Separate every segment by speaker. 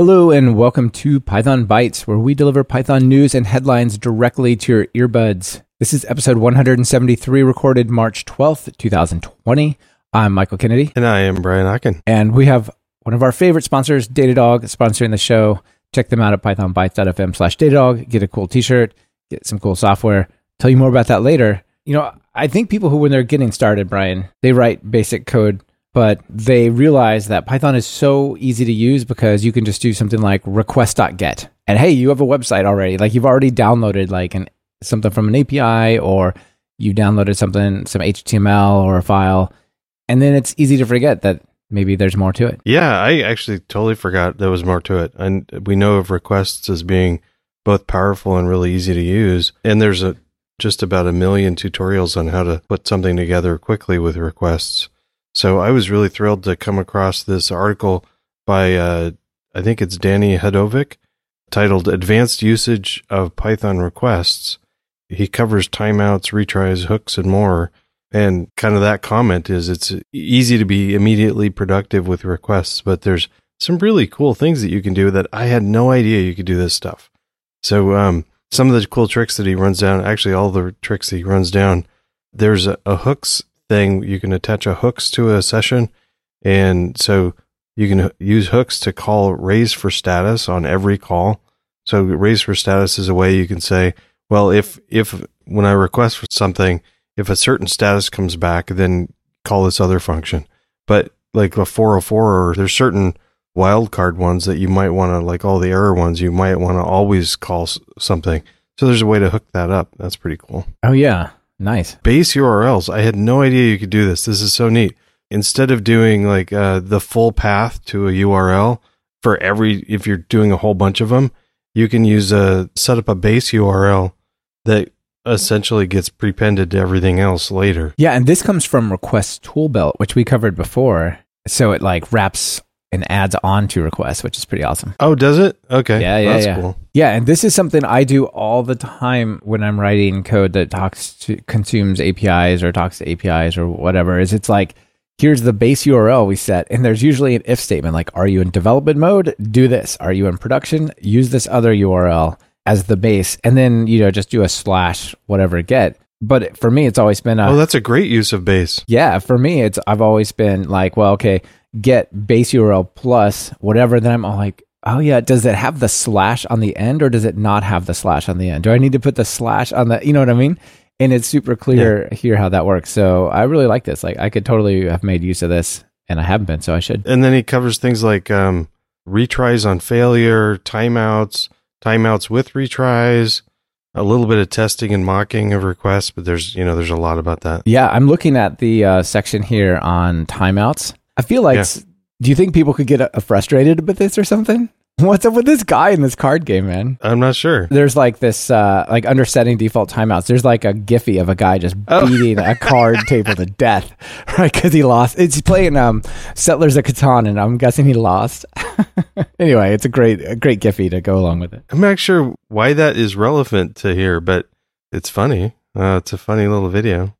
Speaker 1: Hello and welcome to Python Bytes, where we deliver Python news and headlines directly to your earbuds. This is episode 173, recorded March 12th, 2020. I'm Michael Kennedy.
Speaker 2: And I am Brian Ocken.
Speaker 1: And we have one of our favorite sponsors, Datadog, sponsoring the show. Check them out at pythonbytes.fm slash Datadog. Get a cool t-shirt, get some cool software. Tell you more about that later. You know, I think people who, when they're getting started, Brian, they write basic code but they realize that Python is so easy to use because you can just do something like request.get. And hey, you have a website already. Like you've already downloaded like an something from an API or you downloaded something, some HTML or a file. And then it's easy to forget that maybe there's more to it.
Speaker 2: Yeah, I actually totally forgot there was more to it. And we know of requests as being both powerful and really easy to use. And there's a just about a million tutorials on how to put something together quickly with requests. So I was really thrilled to come across this article by, uh, I think it's Dani Hodovic, titled Advanced Usage of Python Requests. He covers timeouts, retries, hooks, and more. And kind of that comment is it's easy to be immediately productive with requests, but there's some really cool things that you can do that I had no idea you could do this stuff. So, um, some of the cool tricks that he runs down, actually all the tricks he runs down, there's a, a hooks thing. You can attach a hooks to a session. And so you can use hooks to call raise for status on every call. So raise for status is a way you can say, well, if, if when I request for something, if a certain status comes back, then call this other function. But like a 404 or there's certain wildcard ones that you might want to, like all the error ones, you might want to always call something. So there's a way to hook that up. That's pretty cool.
Speaker 1: Oh, yeah. Nice.
Speaker 2: Base URLs. I had no idea you could do this. This is so neat. Instead of doing like uh, the full path to a URL for every, if you're doing a whole bunch of them, you can use a set up a base URL that essentially gets prepended to everything else later.
Speaker 1: Yeah, and this comes from Request Toolbelt, which we covered before. So it like wraps and adds on to requests, which is pretty awesome.
Speaker 2: Oh, does it? Okay.
Speaker 1: Yeah, yeah, That's yeah. cool. Yeah, and this is something I do all the time when I'm writing code that talks to consumes APIs or talks to APIs or whatever. Is it's like here's the base URL we set, and there's usually an if statement like, are you in development mode? Do this. Are you in production? Use this other URL as the base, and then you know just do a slash whatever get. But for me, it's always been a,
Speaker 2: oh, that's a great use of base.
Speaker 1: Yeah, for me, it's I've always been like, well, okay, get base URL plus whatever, then I'm all like, oh yeah, does it have the slash on the end or does it not have the slash on the end? Do I need to put the slash on the, you know what I mean? And it's super clear yeah. here how that works. So I really like this. Like I could totally have made use of this and I haven't been, so I should.
Speaker 2: And then he covers things like um, retries on failure, timeouts, timeouts with retries, a little bit of testing and mocking of requests, but there's you know there's a lot about that.
Speaker 1: Yeah, I'm looking at the uh, section here on timeouts, I feel like. Yeah. Do you think people could get uh, frustrated with this or something? What's up with this guy in this card game, man?
Speaker 2: I'm not sure.
Speaker 1: There's like this, uh, like under setting default timeouts. There's like a Giphy of a guy just oh. beating a card table to death, right? Because he lost. It's playing um, Settlers of Catan, and I'm guessing he lost. anyway, it's a great, a great Giphy to go along with it.
Speaker 2: I'm not sure why that is relevant to here, but it's funny. Uh, it's a funny little video.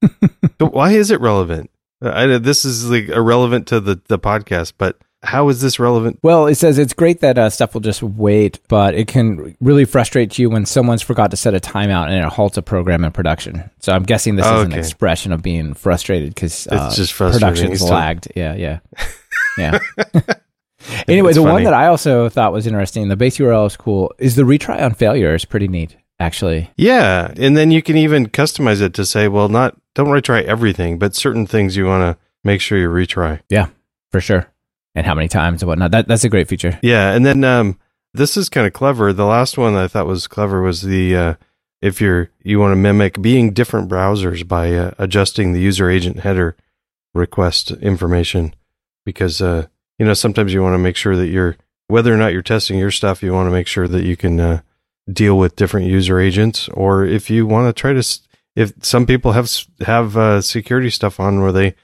Speaker 2: but why is it relevant? I, this is like irrelevant to the, the podcast, but how is this relevant?
Speaker 1: Well, it says it's great that uh, stuff will just wait, but it can really frustrate you when someone's forgot to set a timeout and it halts a program in production. So I'm guessing this oh, is okay. an expression of being frustrated because uh, it's just production's lagged. Yeah, yeah, yeah. anyway, the funny. one that I also thought was interesting, the base URL is cool, is the retry on failure is pretty neat actually.
Speaker 2: Yeah, and then you can even customize it to say, well, not don't retry everything, but certain things you want to make sure you retry.
Speaker 1: Yeah, for sure. And how many times and whatnot. That that's a great feature.
Speaker 2: Yeah, and then um, this is kind of clever. The last one I thought was clever was the uh, if you're you want to mimic being different browsers by uh, adjusting the user agent header request information, because uh, you know sometimes you want to make sure that you're whether or not you're testing your stuff, you want to make sure that you can uh, deal with different user agents, or if you want to try to, if some people have have uh, security stuff on where they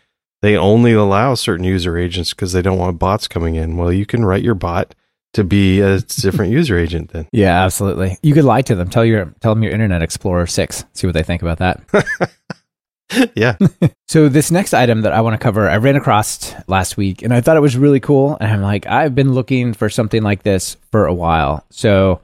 Speaker 2: they only allow certain user agents because they don't want bots coming in. Well, you can write your bot to be a different user agent then.
Speaker 1: Yeah, absolutely. You could lie to them. Tell your tell them your Internet Explorer six. See what they think about that.
Speaker 2: yeah.
Speaker 1: So this next item that I want to cover, I ran across last week and I thought it was really cool. And I'm like, I've been looking for something like this for a while. So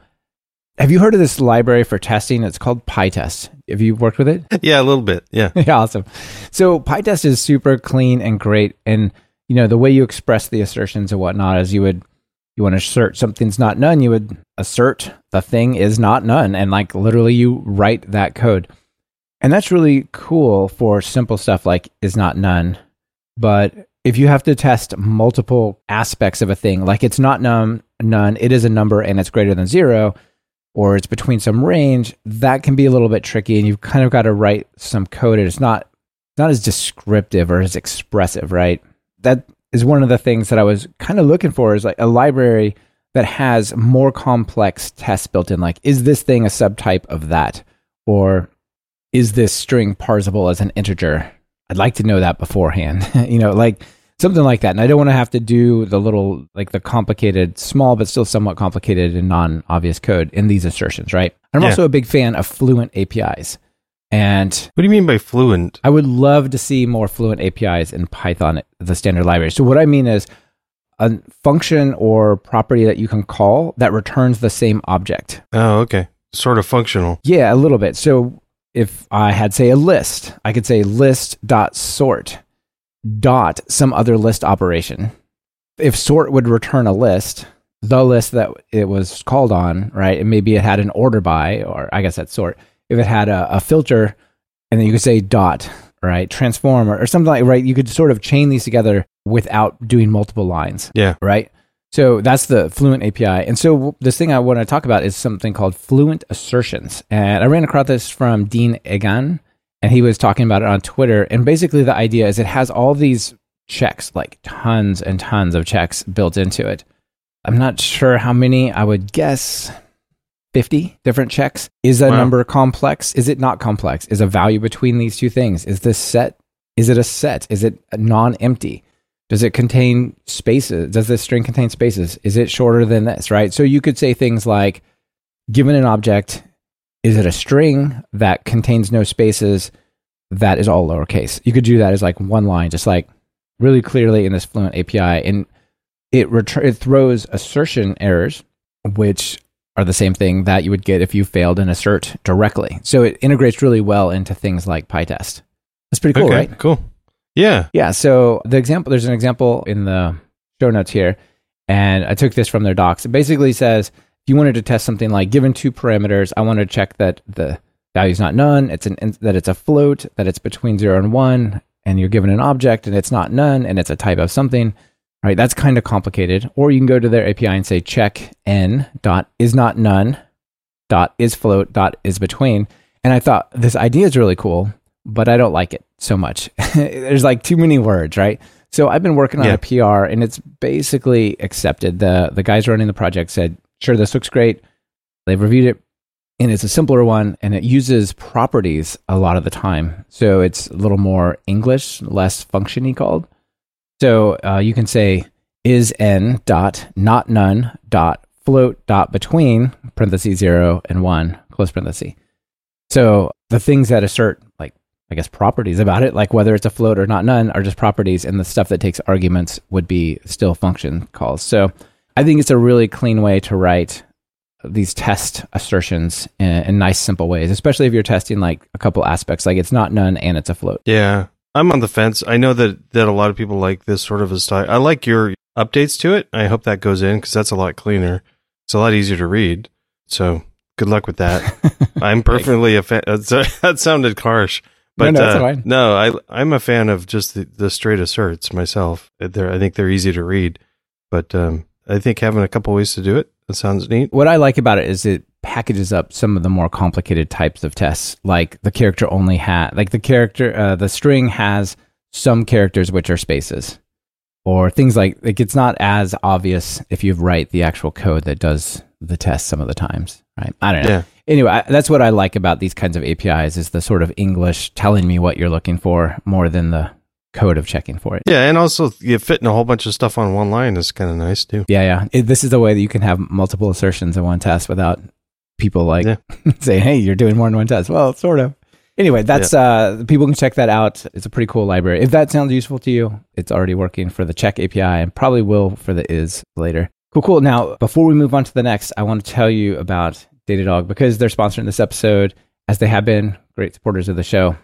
Speaker 1: have you heard of this library for testing? It's called PyTest. Have you worked with it?
Speaker 2: Yeah, a little bit. Yeah.
Speaker 1: yeah, awesome. So PyTest is super clean and great. And you know, the way you express the assertions and whatnot is you would you want to assert something's not none, you would assert the thing is not none. And like literally you write that code. And that's really cool for simple stuff like is not none. But if you have to test multiple aspects of a thing, like it's not none, none, it is a number and it's greater than zero, or it's between some range, that can be a little bit tricky. And you've kind of got to write some code. And it's not not as descriptive or as expressive, right? That is one of the things that I was kind of looking for is like a library that has more complex tests built in. Like, is this thing a subtype of that? Or is this string parsable as an integer? I'd like to know that beforehand, you know, like something like that. And I don't want to have to do the little, like the complicated, small, but still somewhat complicated and non obvious code in these assertions, right? I'm
Speaker 2: Yeah.
Speaker 1: also a big fan of fluent APIs. And
Speaker 2: What do you mean by fluent?
Speaker 1: I would love to see more fluent APIs in Python, the standard library. So what I mean is a function or property that you can call that returns the same object.
Speaker 2: Oh, okay. Sort of functional.
Speaker 1: Yeah, a little bit. So if I had say a list, I could say list dot sort dot some other list operation. If sort would return a list, the list that it was called on, right? And maybe it had an order by, or I guess that's sort. If it had a, a filter, and then you could say dot, right? Transform or, or something like right. You could sort of chain these together without doing multiple lines
Speaker 2: Yeah.
Speaker 1: right? So that's the Fluent API. And so this thing I want to talk about is something called Fluent Assertions. And I ran across this from Dean Egan, and he was talking about it on Twitter. And basically, the idea is it has all these checks, like tons and tons of checks built into it. I'm not sure how many. I would guess 50 different checks. Is a
Speaker 2: Wow.
Speaker 1: number complex? Is it not complex? Is a value between these two things? Is this set? Is it a set? Is it non empty? Does it contain spaces? Does this string contain spaces? Is it shorter than this, right? So you could say things like, given an object, is it a string that contains no spaces that is all lowercase? You could do that as like one line, just like really clearly in this Fluent API. And it, retur- it throws assertion errors, which are the same thing that you would get if you failed an assert directly. So it integrates really well into things like PyTest. That's pretty cool,
Speaker 2: okay.
Speaker 1: right?
Speaker 2: Cool. Yeah.
Speaker 1: Yeah. So the example, there's an example in the show notes here, and I took this from their docs. It basically says if you wanted to test something like given two parameters, I want to check that the value is not none, it's an that it's a float, that it's between zero and one, and you're given an object and it's not none, and it's a type of something. Right. That's kind of complicated. Or you can go to their API and say check n dot is not none dot is float dot is between. And I thought this idea is really cool, but I don't like it so much. There's like too many words, right? So I've been working on
Speaker 2: Yeah.
Speaker 1: a PR and it's basically accepted. The the guys running the project said, sure, this looks great. They've reviewed it and it's a simpler one and it uses properties a lot of the time. So it's a little more English, less functiony called. So uh, you can say is n dot not none dot float dot between parentheses zero and one close parenthesis. So the things that assert like I guess properties about it, like whether it's a float or not none, are just properties, and the stuff that takes arguments would be still function calls. So I think it's a really clean way to write these test assertions in, in nice, simple ways, especially if you're testing like a couple aspects, like it's not none and it's a float.
Speaker 2: Yeah. I'm on the fence. I know that, that a lot of people like this sort of a style. I like your updates to it. I hope that goes in because that's a lot cleaner. It's a lot easier to read. So good luck with that. I'm perfectly a fan. That sounded harsh. But
Speaker 1: No, no,
Speaker 2: uh,
Speaker 1: fine.
Speaker 2: no, I I'm a fan of just the, the straight asserts myself. They're, I think they're easy to read, but um, I think having a couple ways to do it that sounds neat.
Speaker 1: What I like about it is it packages up some of the more complicated types of tests, like the character only had, like the character, uh, the string has some characters which are spaces, or things like like it's not as obvious if you write the actual code that does the test some of the times, right? I don't know.
Speaker 2: Yeah.
Speaker 1: Anyway, I, that's what I like about these kinds of APIs is the sort of English telling me what you're looking for more than the code of checking for it.
Speaker 2: Yeah, and also you fitting a whole bunch of stuff on one line is kind of nice too.
Speaker 1: Yeah, yeah. It, this is the way that you can have multiple assertions in one test without people like
Speaker 2: Yeah.
Speaker 1: saying, "Hey, you're doing more than one test." Well, sort of. anyway, that's uh, people can check that out. It's a pretty cool library. If that sounds useful to you, it's already working for the check API and probably will for the is later. Cool, cool. Now, before we move on to the next, I want to tell you about Datadog because they're sponsoring this episode, as they have been great supporters of the show.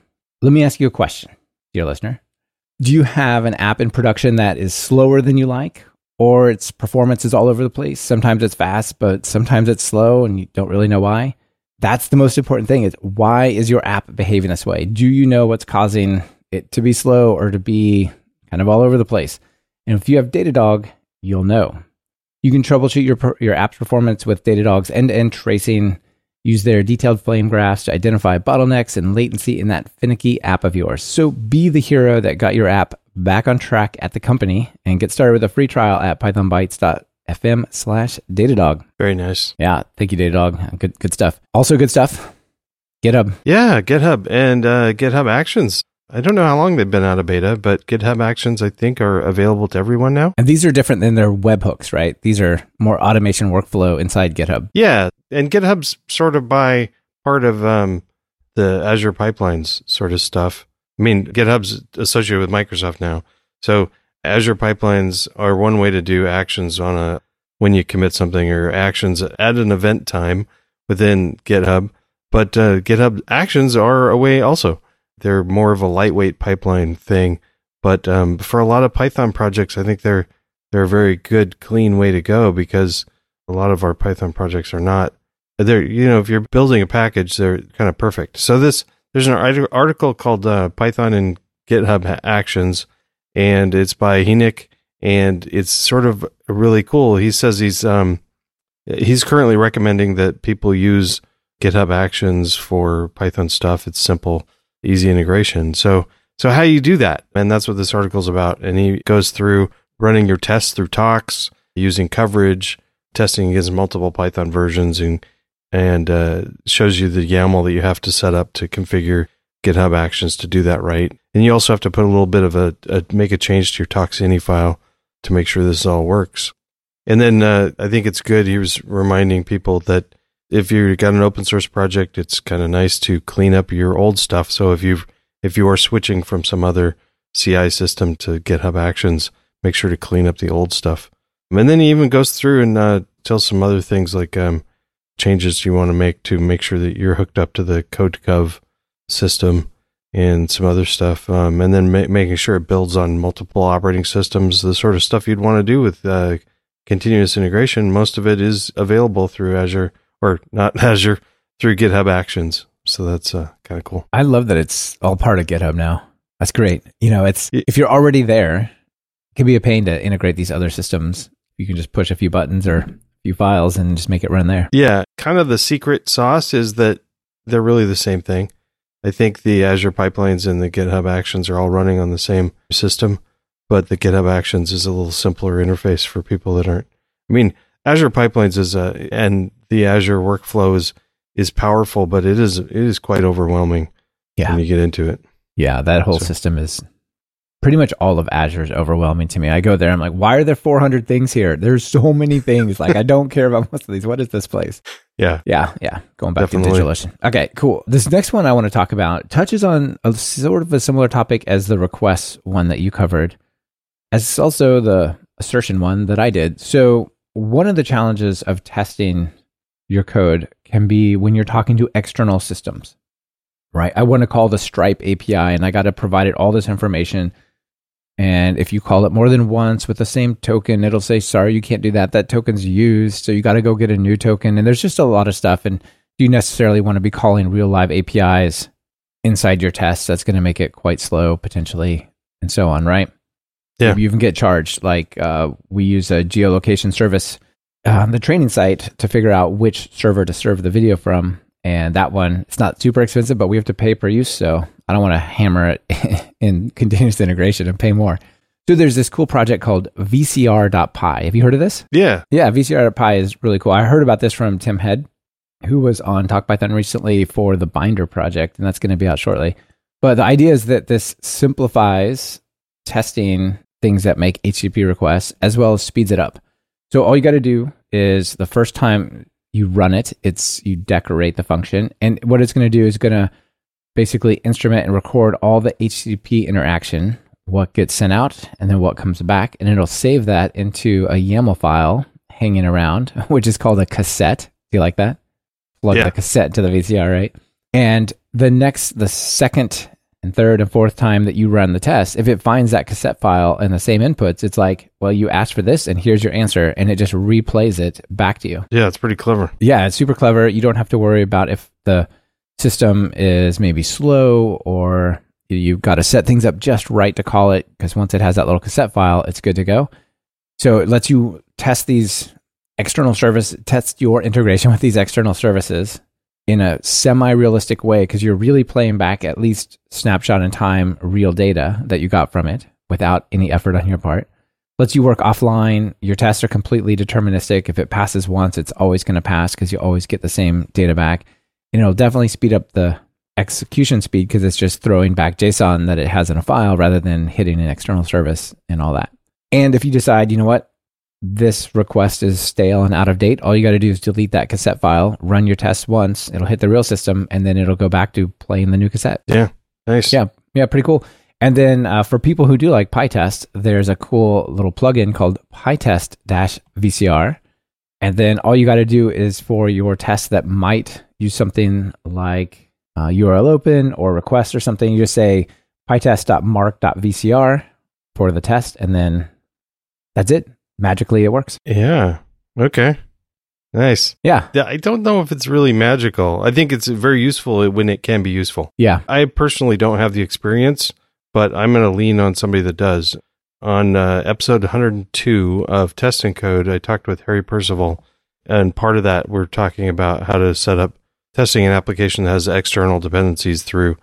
Speaker 1: Let me ask you a question, dear listener. Do you have an app in production that is slower than you like? Or its performance is all over the place. Sometimes it's fast, but sometimes it's slow and you don't really know why. That's the most important thing is why is your app behaving this way? Do you know what's causing it to be slow or to be kind of all over the place? And if you have Datadog, you'll know. You can troubleshoot your your app's performance with Datadog's end-to-end tracing. Use their detailed flame graphs to identify bottlenecks and latency in that finicky app of yours. So be the hero that got your app back on track at the company and get started with a free trial at pythonbytes.fm slash Datadog.
Speaker 2: Very nice.
Speaker 1: Yeah, thank you, Datadog. Good, good stuff. Also, good stuff. GitHub.
Speaker 2: Yeah, GitHub and uh, GitHub Actions. I don't know how long they've been out of beta, but GitHub Actions, I think, are available to everyone now.
Speaker 1: And these are different than their webhooks, right? These are more automation workflow inside GitHub.
Speaker 2: Yeah, and GitHub's sort of by part of um, the Azure pipelines sort of stuff. I mean, GitHub's associated with Microsoft now, so Azure pipelines are one way to do actions on a when you commit something or actions at an event time within GitHub. But uh, GitHub Actions are a way also they're more of a lightweight pipeline thing. But um, for a lot of Python projects, I think they're they're a very good, clean way to go because a lot of our Python projects are not. They're you know if you're building a package, they're kind of perfect. So this there's an article called uh, Python and GitHub Actions, and it's by Hynek, and it's sort of really cool. He says he's um he's currently recommending that people use GitHub Actions for Python stuff. It's simple easy integration. So, so how you do that? And that's what this article is about. And he goes through running your tests through tox, using coverage, testing against multiple Python versions, and and uh, shows you the YAML that you have to set up to configure GitHub Actions to do that right. And you also have to put a little bit of a, a make a change to your tox.ini file to make sure this all works. And then uh, I think it's good. He was reminding people that if you've got an open source project, it's kind of nice to clean up your old stuff. So if you if you are switching from some other CI system to GitHub Actions, make sure to clean up the old stuff. And then he even goes through and uh, tells some other things like um, changes you want to make to make sure that you're hooked up to the Codecov system and some other stuff. Um, and then ma- making sure it builds on multiple operating systems, the sort of stuff you'd want to do with uh, continuous integration. Most of it is available through Azure or not Azure through GitHub Actions. So that's uh, kind of cool.
Speaker 1: I love that it's all part of GitHub now. That's great. You know, it's if you're already there, it can be a pain to integrate these other systems. You can just push a few buttons or few files and just make it run there.
Speaker 2: Yeah, kind of the secret sauce is that they're really the same thing. I think the Azure pipelines and the GitHub Actions are all running on the same system, but the GitHub Actions is a little simpler interface for people that aren't. I mean, Azure pipelines is a and the Azure workflow is is powerful, but it is it is quite overwhelming yeah. when you get into it.
Speaker 1: Yeah, that whole so. system is pretty much all of Azure is overwhelming to me. I go there, I'm like, why are there 400 things here? There's so many things. Like, I don't care about most of these. What is this place?
Speaker 2: Yeah,
Speaker 1: yeah, yeah. Going back Definitely. to DigitalOcean. Okay, cool. This next one I want to talk about touches on a sort of a similar topic as the requests one that you covered, as also the assertion one that I did. So one of the challenges of testing your code can be when you're talking to external systems, right? I want to call the Stripe API and I got to provide it all this information. And if you call it more than once with the same token, it'll say, sorry, you can't do that. That token's used. So you got to go get a new token. And there's just a lot of stuff. And do you necessarily want to be calling real live APIs inside your tests? That's going to make it quite slow potentially and so on, right? Yeah. You even get charged. Like uh, we use a geolocation service on the training site to figure out which server to serve the video from. And that one, it's not super expensive, but we have to pay per use. So I don't want to hammer it in continuous integration and pay more. So there's this cool project called VCR.py. Have you heard of this?
Speaker 2: Yeah.
Speaker 1: Yeah, VCR.py is really cool. I heard about this from Tim Head, who was on Talk Python recently for the Binder project, and that's going to be out shortly. But the idea is that this simplifies testing things that make HTTP requests as well as speeds it up. So all you got to do is the first time you run it, it's you decorate the function, and what it's going to do is going to basically instrument and record all the HTTP interaction, what gets sent out, and then what comes back. And it'll save that into a YAML file hanging around, which is called a cassette. Do you like that? Plug
Speaker 2: Yeah.
Speaker 1: the cassette to the VCR, right? And the next, the second and third and fourth time that you run the test, if it finds that cassette file and the same inputs, it's like, well, you asked for this and here's your answer. And it just replays it back to you.
Speaker 2: Yeah, it's pretty clever.
Speaker 1: Yeah, it's super clever. You don't have to worry about if the system is maybe slow or you've got to set things up just right to call it because once it has that little cassette file, it's good to go. So it lets you test these external service, test your integration with these external services in a semi-realistic way because you're really playing back at least snapshot in time real data that you got from it without any effort on your part lets you work offline. Your tests are completely deterministic. If it passes once, it's always going to pass because you always get the same data back. And it'll definitely speed up the execution speed because it's just throwing back JSON that it has in a file rather than hitting an external service and all that. And if you decide, you know what, this request is stale and out of date, all you got to do is delete that cassette file, run your test once, it'll hit the real system, and then it'll go back to playing the new cassette. Yeah.
Speaker 2: Nice.
Speaker 1: Yeah, yeah, pretty cool. And then uh, for people who do like PyTest, there's a cool little plugin called PyTest-VCR. And then all you got to do is for your test that might use something like uh, URL open or request or something, you just say pytest.mark.vcr for the test, and then that's it. Magically, it works.
Speaker 2: Yeah. Okay. Nice.
Speaker 1: Yeah,
Speaker 2: Yeah, I don't know if it's really magical. I think it's very useful when it can be useful.
Speaker 1: yeah,
Speaker 2: I personally don't have the experience, but I'm going to lean on somebody that does. On uh, episode 102 of Test and Code, I talked with Harry Percival, and part of that we're talking about how to set up testing an application that has external dependencies through,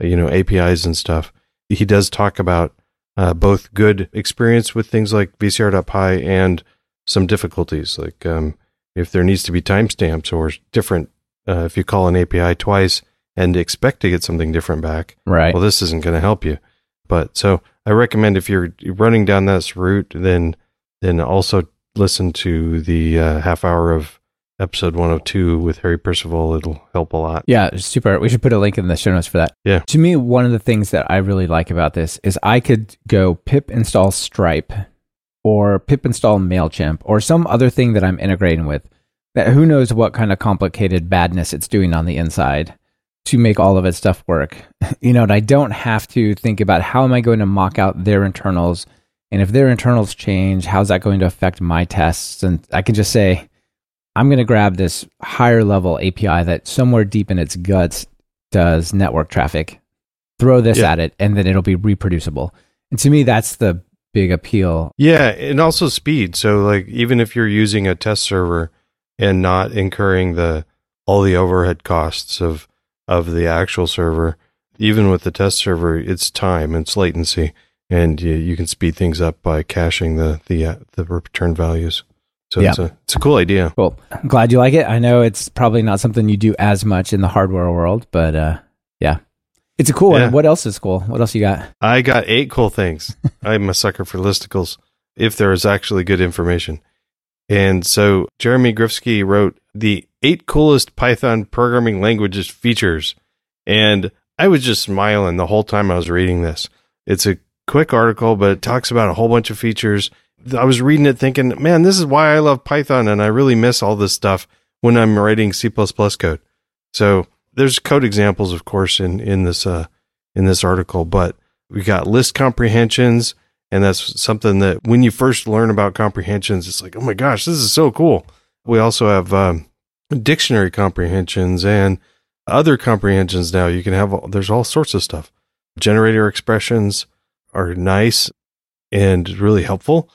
Speaker 2: you know, APIs and stuff. He does talk about uh, both good experience with things like VCR.py and some difficulties, like um, if there needs to be timestamps or different. Uh, if you call an API twice and expect to get something different back,
Speaker 1: right.
Speaker 2: well, this isn't going to help you. But so I recommend if you're running down this route, then then also listen to the uh, half hour of episode 102 with Harry Percival. It'll help a lot.
Speaker 1: Yeah, super. We should put a link in the show notes for that.
Speaker 2: Yeah.
Speaker 1: To me, one of the things that I really like about this is I could go pip install Stripe or pip install MailChimp or some other thing that I'm integrating with that who knows what kind of complicated badness it's doing on the inside to make all of its stuff work. You know, and I don't have to think about how am I going to mock out their internals and if their internals change, how's that going to affect my tests? And I can just say, I'm going to grab this higher level API that somewhere deep in its guts does network traffic, throw this
Speaker 2: Yeah.
Speaker 1: at it, and then it'll be reproducible. And to me, that's the big appeal.
Speaker 2: Yeah, and also speed. So like even if you're using a test server and not incurring the all the overhead costs of of the actual server, even with the test server, it's time, it's latency, and you, you can speed things up by caching the the uh, the return values. So it's a it's a cool idea.
Speaker 1: Cool. I'm glad you like it. I know it's probably not something you do as much in the hardware world, but uh, yeah, it's a cool
Speaker 2: Yeah.
Speaker 1: one. What else is cool? What else you got?
Speaker 2: I got eight cool things. I'm a sucker for listicles if there is actually good information. And so Jeremy Grifski wrote the eight coolest Python programming languages features. And I was just smiling the whole time I was reading this. It's a quick article, but it talks about a whole bunch of features. I was reading it thinking, man, this is why I love Python and I really miss all this stuff when I'm writing C code. So there's code examples, of course, in, in this, uh, in this article, but we got list comprehensions. And that's something that when you first learn about comprehensions, it's like, oh my gosh, this is so cool. We also have um, dictionary comprehensions and other comprehensions now. You can have, all- there's all sorts of stuff. Generator expressions are nice and really helpful.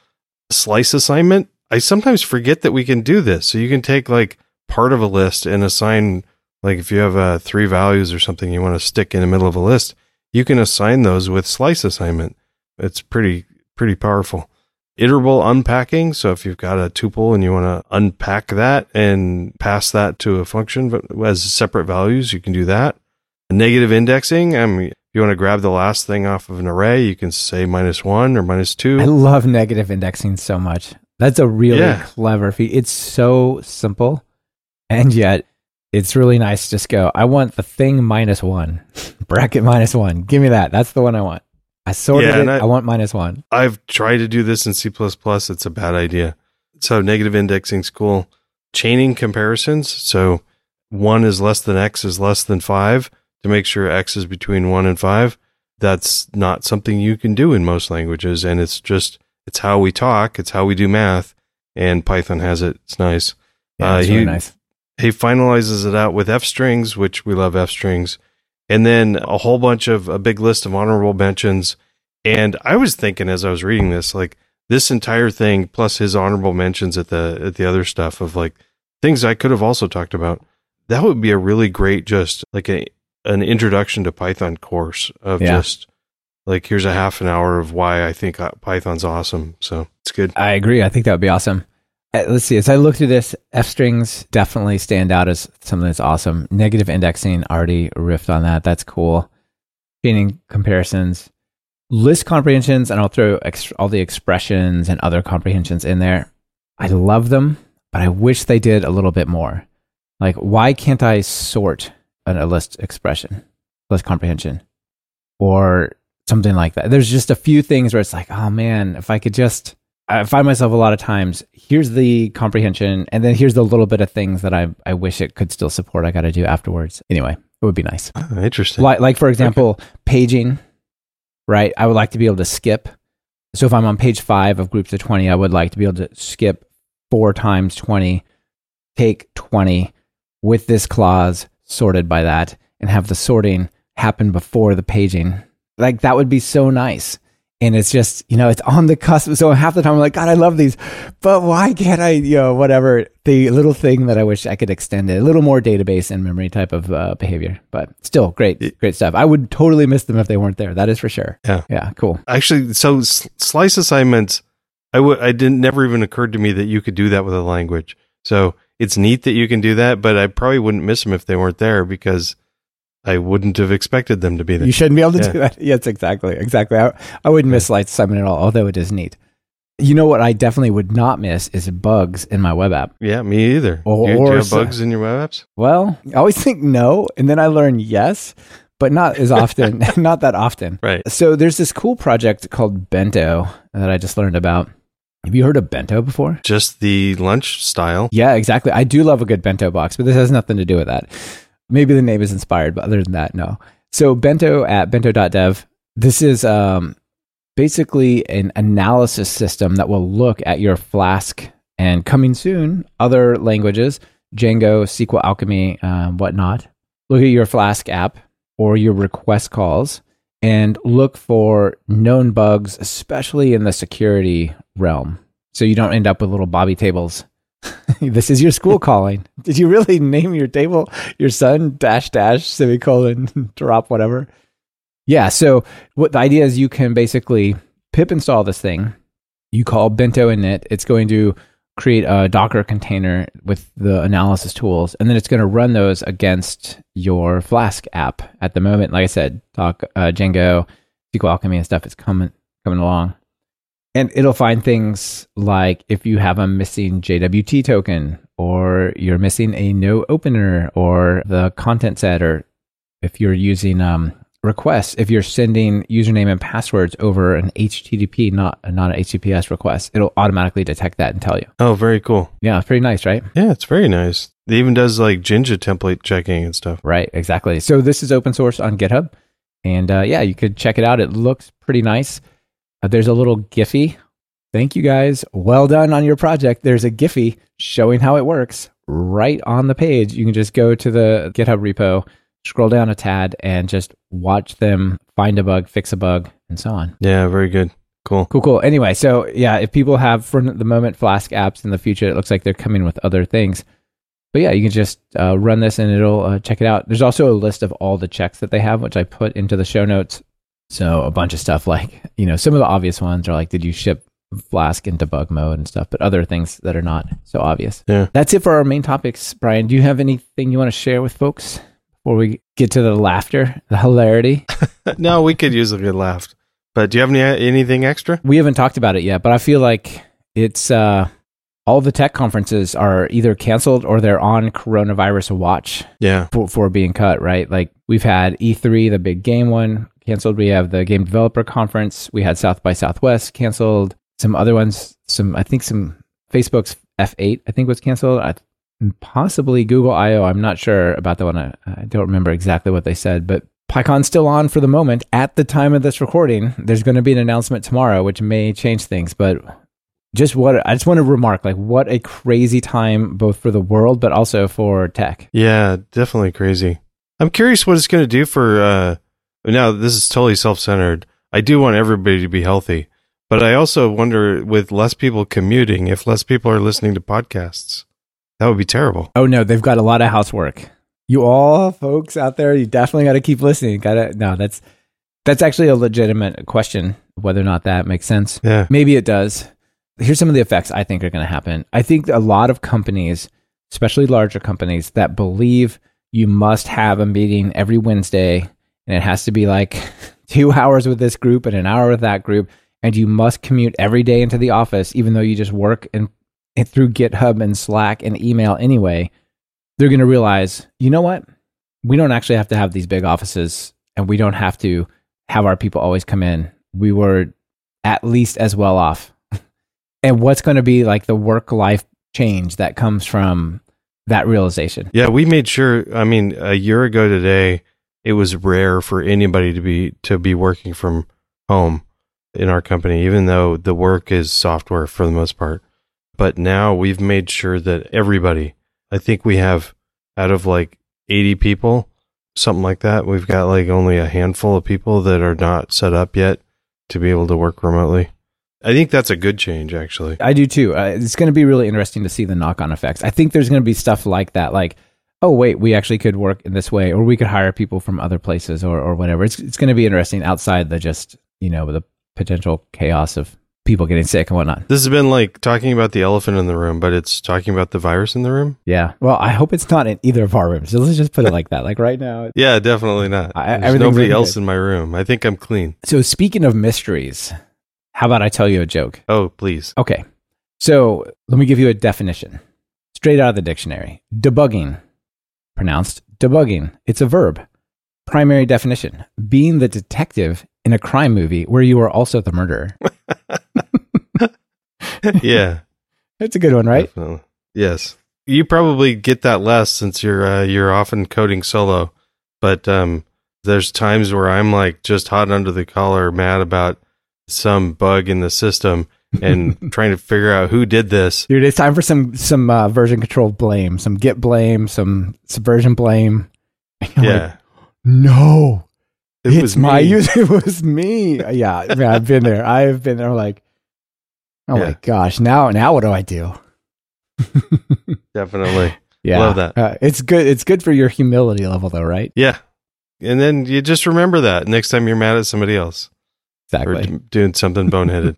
Speaker 2: Slice assignment, I sometimes forget that we can do this. So you can take like part of a list and assign, like if you have uh, three values or something you want to stick in the middle of a list, you can assign those with slice assignment. It's pretty pretty powerful. Iterable unpacking. So if you've got a tuple and you want to unpack that and pass that to a function but as separate values, you can do that. Negative indexing. I mean, if you want to grab the last thing off of an array, you can say minus one or minus two.
Speaker 1: I love negative indexing so much. That's a really
Speaker 2: Yeah.
Speaker 1: clever feat. It's so simple, and yet it's really nice to just go, I want the thing minus one, bracket minus one. Give me that. That's the one I want. I sorted
Speaker 2: Yeah,
Speaker 1: it.
Speaker 2: I-
Speaker 1: I, want minus one.
Speaker 2: I've tried to do this in C++. It's a bad idea. So negative indexing is cool. Chaining comparisons. So one is less than X is less than five to make sure X is between one and five. That's not something you can do in most languages. And it's just, it's how we talk. It's how we do math. And Python has it. It's nice.
Speaker 1: Yeah,
Speaker 2: Uh,
Speaker 1: it's really nice.
Speaker 2: he finalizes it out with F strings, which we love F strings, and then a whole bunch of a big list of honorable mentions. And I was thinking as I was reading this, like this entire thing plus his honorable mentions at the at the other stuff of like things I could have also talked about. That would be a really great just like a an introduction to Python course of
Speaker 1: Yeah.
Speaker 2: just like here's a half an hour of why I think uh, Python's awesome. So it's good.
Speaker 1: I agree. I think that would be awesome. Uh, Let's see. As I look through this, F strings definitely stand out as something that's awesome. Negative indexing, already riffed on that. That's cool. Chaining comparisons, list comprehensions, and I'll throw ex- all the expressions and other comprehensions in there. I love them, but I wish they did a little bit more. Like, why can't I sort a list expression, list comprehension, or something like that? There's just a few things where it's like, oh man, if I could just I find myself a lot of times, here's the comprehension, and then here's the little bit of things that I, I wish it could still support. I got to do afterwards. Anyway, it would be nice.
Speaker 2: Ah, interesting.
Speaker 1: Like, like for example, paging, right? I would like to be able to skip. So if I'm on page five of groups of 20, I would like to be able to skip four times 20, take 20 with this clause sorted by that, and have the sorting happen before the paging. Like that would be so nice. And it's just, you know, it's on the cusp. So half the time I'm like, God, I love these, but why can't I, you know, whatever, the little thing that I wish I could extend it, a little more database and memory type of uh, behavior, but still great, great stuff. I would totally miss them if they weren't there. That is for sure.
Speaker 2: Yeah.
Speaker 1: Yeah. Cool.
Speaker 2: Actually, so slice assignments, I would I didn't never even occurred to me that you could do that with a language. So it's neat that you can do that, but I probably wouldn't miss them if they weren't there because I wouldn't have expected them to be there.
Speaker 1: You shouldn't be able to
Speaker 2: Yeah.
Speaker 1: do that. Yes, exactly. Exactly. I, I wouldn't miss slice assignment at all, although it is neat. You know what I definitely would not miss is bugs in my web app.
Speaker 2: yeah, me either.
Speaker 1: Or-
Speaker 2: you, do you have bugs in your web apps?
Speaker 1: Well, I always think no, and then I learn yes, but not as often, not that often.
Speaker 2: Right.
Speaker 1: So there's this cool project called Bento that I just learned about. Have you heard of Bento before?
Speaker 2: Just the lunch style.
Speaker 1: Yeah, exactly. I do love a good bento box, but this has nothing to do with that. Maybe the name is inspired, but other than that, no. So bento at bento.dev, this is um, basically an analysis system that will look at your Flask and coming soon, other languages, Django, SQL Alchemy, um, whatnot. Look at your Flask app or your request calls and look for known bugs, especially in the security realm. So you don't end up with little Bobby tables this is your school calling. Did you really name your table your son dash dash semicolon drop whatever? Yeah. So what the idea is, you can basically pip install this thing. You call bento init. It's going to create a Docker container with the analysis tools, and then it's going to run those against your Flask app. At the moment, like I said, Doc, uh, Django, SQL Alchemy, and stuff is coming coming along. And it'll find things like if you have a missing JWT token, or you're missing a no opener, or the content set, or if you're using um, requests, if you're sending username and passwords over an HTTP, not not an HTTPS request, it'll automatically detect that and tell you.
Speaker 2: Oh, very cool.
Speaker 1: Yeah, it's pretty nice, right?
Speaker 2: Yeah, it's very nice. It even does like Jinja template checking and stuff.
Speaker 1: Right, exactly. So this is open source on GitHub, and uh, yeah, you could check it out. It looks pretty nice. Uh, there's a little Giphy. Thank you guys. Well done on your project. There's a Giphy showing how it works right on the page. You can just go to the GitHub repo, scroll down a tad, and just watch them find a bug, fix a bug, and so on.
Speaker 2: Yeah, very good. Cool.
Speaker 1: Cool, cool. Anyway, so yeah, if people have for the moment Flask apps in the future, it looks like they're coming with other things. But yeah, you can just uh, run this and it'll uh, check it out. There's also a list of all the checks that they have, which I put into the show notes. So a bunch of stuff like, you know, some of the obvious ones are like, did you ship Flask in debug mode and stuff, but other things that are not so obvious.
Speaker 2: Yeah.
Speaker 1: That's it for our main topics. Brian, do you have anything you want to share with folks before we get to the laughter, the hilarity?
Speaker 2: no, we could use a good laugh. But do you have any anything extra?
Speaker 1: we haven't talked about it yet, but I feel like it's uh all the tech conferences are either canceled or they're on coronavirus watch
Speaker 2: Yeah.
Speaker 1: for, for being cut, right? Like we've had E3, the big game one, canceled. We have the Game Developer Conference. We had South by Southwest canceled. Some other ones, some I think some Facebook's F8 I think was canceled. I, possibly Google I/O. I'm not sure about that one. I, I don't remember exactly what they said, but PyCon's still on for the moment. At the time of this recording, there's going to be an announcement tomorrow, which may change things. But just what I just want to remark, like what a crazy time both for the world, but also for tech.
Speaker 2: Yeah, definitely crazy. I'm curious what it's going to do for. Uh, now, this is totally self centered. I do want everybody to be healthy, but I also wonder with less people commuting, if less people are listening to podcasts, that would be terrible.
Speaker 1: Oh no, they've got a lot of housework. You all folks out there, you definitely got to keep listening. Got to no, that's that's actually a legitimate question whether or not that makes sense.
Speaker 2: Yeah.
Speaker 1: Maybe it does. Here's some of the effects I think are going to happen. I think a lot of companies, especially larger companies that believe you must have a meeting every Wednesday and it has to be like 2 hours with this group and an hour with that group and you must commute every day into the office even though you just work and through GitHub and Slack and email anyway they're going to realize, you know what? We don't actually have to have these big offices and we don't have to have our people always come in. We were at least as well off. and what's going to be like the work life change that comes from that realization?
Speaker 2: Yeah, we made sure. I mean, a year ago today, it was rare for anybody to be to be working from home in our company, even though the work is software for the most part. But now we've made sure that everybody I think we have out of like 80 people, something like that. We've got like only a handful of people that are not set up yet to be able to work remotely. I think that's a good change, actually.
Speaker 1: I do too. Uh, it's going to be really interesting to see the knock on effects. I think there's going to be stuff like that, like, oh, wait, we actually could work in this way, or we could hire people from other places or, or whatever. It's, it's going to be interesting outside the just, you know, the potential chaos of people getting sick and whatnot.
Speaker 2: This has been like talking about the elephant in the room, but it's talking about the virus in the room.
Speaker 1: Yeah. Well, I hope it's not in either of our rooms. So let's just put it like that. Like right now.
Speaker 2: Yeah, definitely not.
Speaker 1: I-
Speaker 2: There's nobody else
Speaker 1: good.
Speaker 2: in my room. I think I'm clean.
Speaker 1: So speaking of mysteries, how about I tell you a joke?
Speaker 2: Oh, please.
Speaker 1: Okay. So let me give you a definition straight out of the dictionary. Debugging, pronounced debugging. It's a verb. Primary definition being the detective in a crime movie where you are also the murderer.
Speaker 2: yeah,
Speaker 1: That's a good one, right?
Speaker 2: definitely. Yes, you probably get that less since you're uh, you're often coding solo, but um, there's times where I'm like just hot under the collar, mad about some bug in the system and trying to figure out who did this.
Speaker 1: Dude, it's time for some some uh, version control blame, some git blame, some subversion blame.
Speaker 2: Yeah,
Speaker 1: like, no,
Speaker 2: it
Speaker 1: it's
Speaker 2: was
Speaker 1: my
Speaker 2: me.
Speaker 1: use. It was me. Yeah, I mean, I've been there. I've been there. Like, oh
Speaker 2: Yeah.
Speaker 1: my gosh, now now what do I do?
Speaker 2: Definitely.
Speaker 1: Yeah,
Speaker 2: Love that.
Speaker 1: Uh, it's good. It's good for your humility level, though, right?
Speaker 2: Yeah. And then you just remember that next time you're mad at somebody else
Speaker 1: Exactly.
Speaker 2: d- doing something boneheaded.